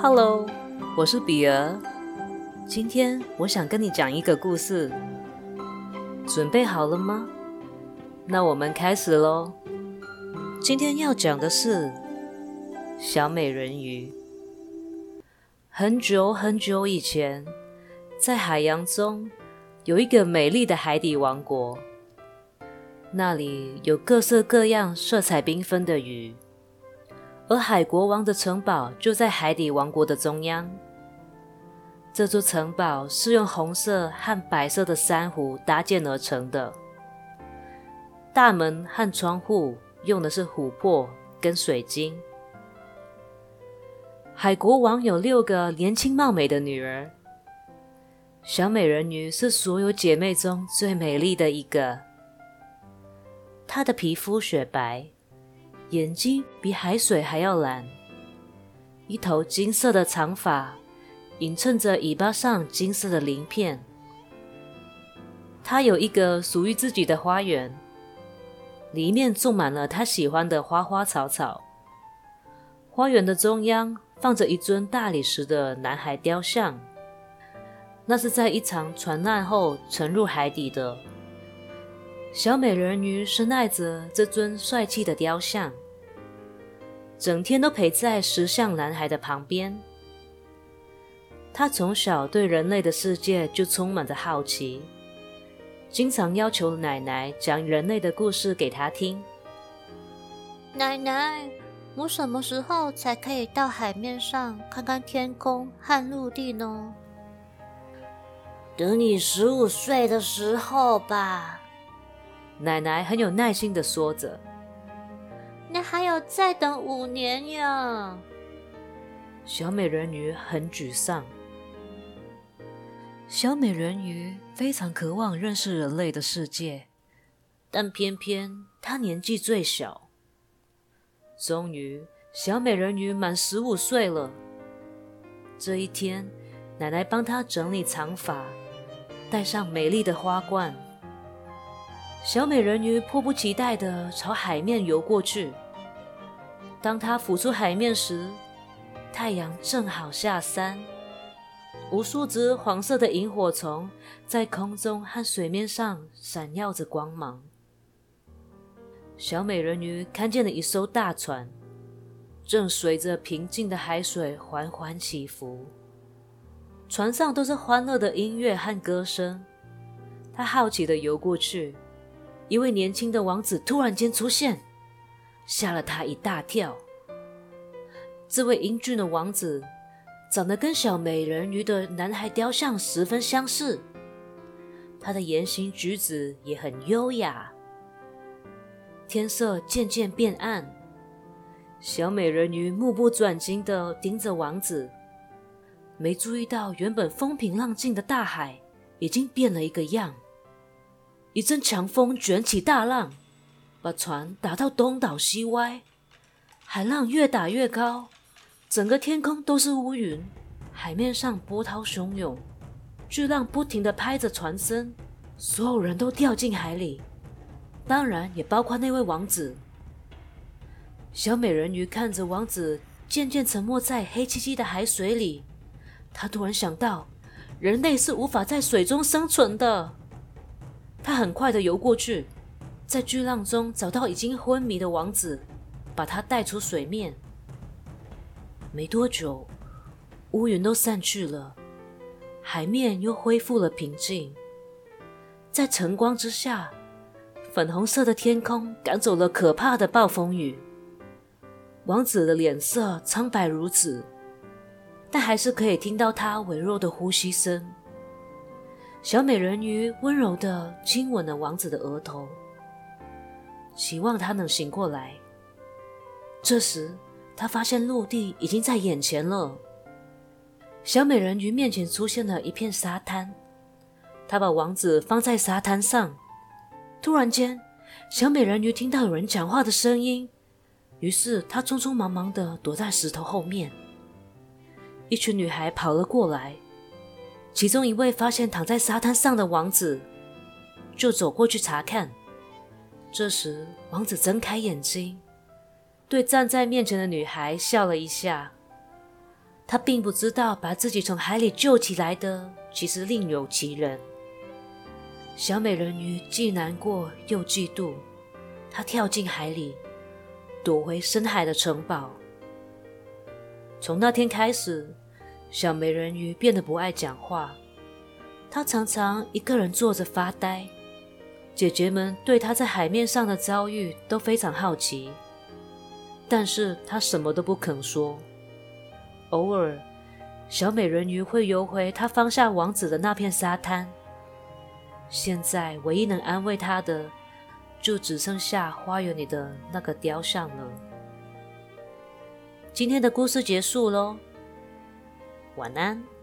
Hello，我是比儿。今天我想跟你讲一个故事，准备好了吗？那我们开始喽。今天要讲的是小美人鱼。很久很久以前，在海洋中有一个美丽的海底王国，那里有各色各样、色彩缤纷的鱼。而海国王的城堡就在海底王国的中央。这座城堡是用红色和白色的珊瑚搭建而成的，大门和窗户用的是琥珀跟水晶。海国王有六个年轻貌美的女儿，小美人鱼是所有姐妹中最美丽的一个。她的皮肤雪白。眼睛比海水还要蓝，一头金色的长发映衬着尾巴上金色的鳞片。它有一个属于自己的花园，里面种满了他喜欢的花花草草。花园的中央放着一尊大理石的男孩雕像，那是在一场船难后沉入海底的。小美人鱼深爱着这尊帅气的雕像，整天都陪在石像男孩的旁边。他从小对人类的世界就充满着好奇，经常要求奶奶讲人类的故事给他听。奶奶，我什么时候才可以到海面上看看天空和陆地呢？等你十五岁的时候吧。奶奶很有耐心的说着：“你还要再等五年呀。”小美人鱼很沮丧。小美人鱼非常渴望认识人类的世界，但偏偏她年纪最小。终于，小美人鱼满十五岁了。这一天，奶奶帮她整理长发，戴上美丽的花冠。小美人鱼迫不及待地朝海面游过去。当她浮出海面时，太阳正好下山，无数只黄色的萤火虫在空中和水面上闪耀着光芒。小美人鱼看见了一艘大船，正随着平静的海水缓缓起伏，船上都是欢乐的音乐和歌声。她好奇地游过去。一位年轻的王子突然间出现，吓了他一大跳。这位英俊的王子长得跟小美人鱼的男孩雕像十分相似，他的言行举止也很优雅。天色渐渐变暗，小美人鱼目不转睛的盯着王子，没注意到原本风平浪静的大海已经变了一个样。一阵强风卷起大浪，把船打到东倒西歪。海浪越打越高，整个天空都是乌云。海面上波涛汹涌，巨浪不停地拍着船身，所有人都掉进海里，当然也包括那位王子。小美人鱼看着王子渐渐沉没在黑漆漆的海水里，她突然想到，人类是无法在水中生存的。他很快的游过去，在巨浪中找到已经昏迷的王子，把他带出水面。没多久，乌云都散去了，海面又恢复了平静。在晨光之下，粉红色的天空赶走了可怕的暴风雨。王子的脸色苍白如纸，但还是可以听到他微弱的呼吸声。小美人鱼温柔地亲吻了王子的额头，希望他能醒过来。这时，他发现陆地已经在眼前了。小美人鱼面前出现了一片沙滩，她把王子放在沙滩上。突然间，小美人鱼听到有人讲话的声音，于是她匆匆忙忙地躲在石头后面。一群女孩跑了过来。其中一位发现躺在沙滩上的王子，就走过去查看。这时，王子睁开眼睛，对站在面前的女孩笑了一下。他并不知道，把自己从海里救起来的其实另有其人。小美人鱼既难过又嫉妒，她跳进海里，躲回深海的城堡。从那天开始，小美人鱼变得不爱讲话，她常常一个人坐着发呆。姐姐们对她在海面上的遭遇都非常好奇，但是她什么都不肯说。偶尔，小美人鱼会游回她放下王子的那片沙滩。现在，唯一能安慰她的，就只剩下花园里的那个雕像了。今天的故事结束喽，晚安。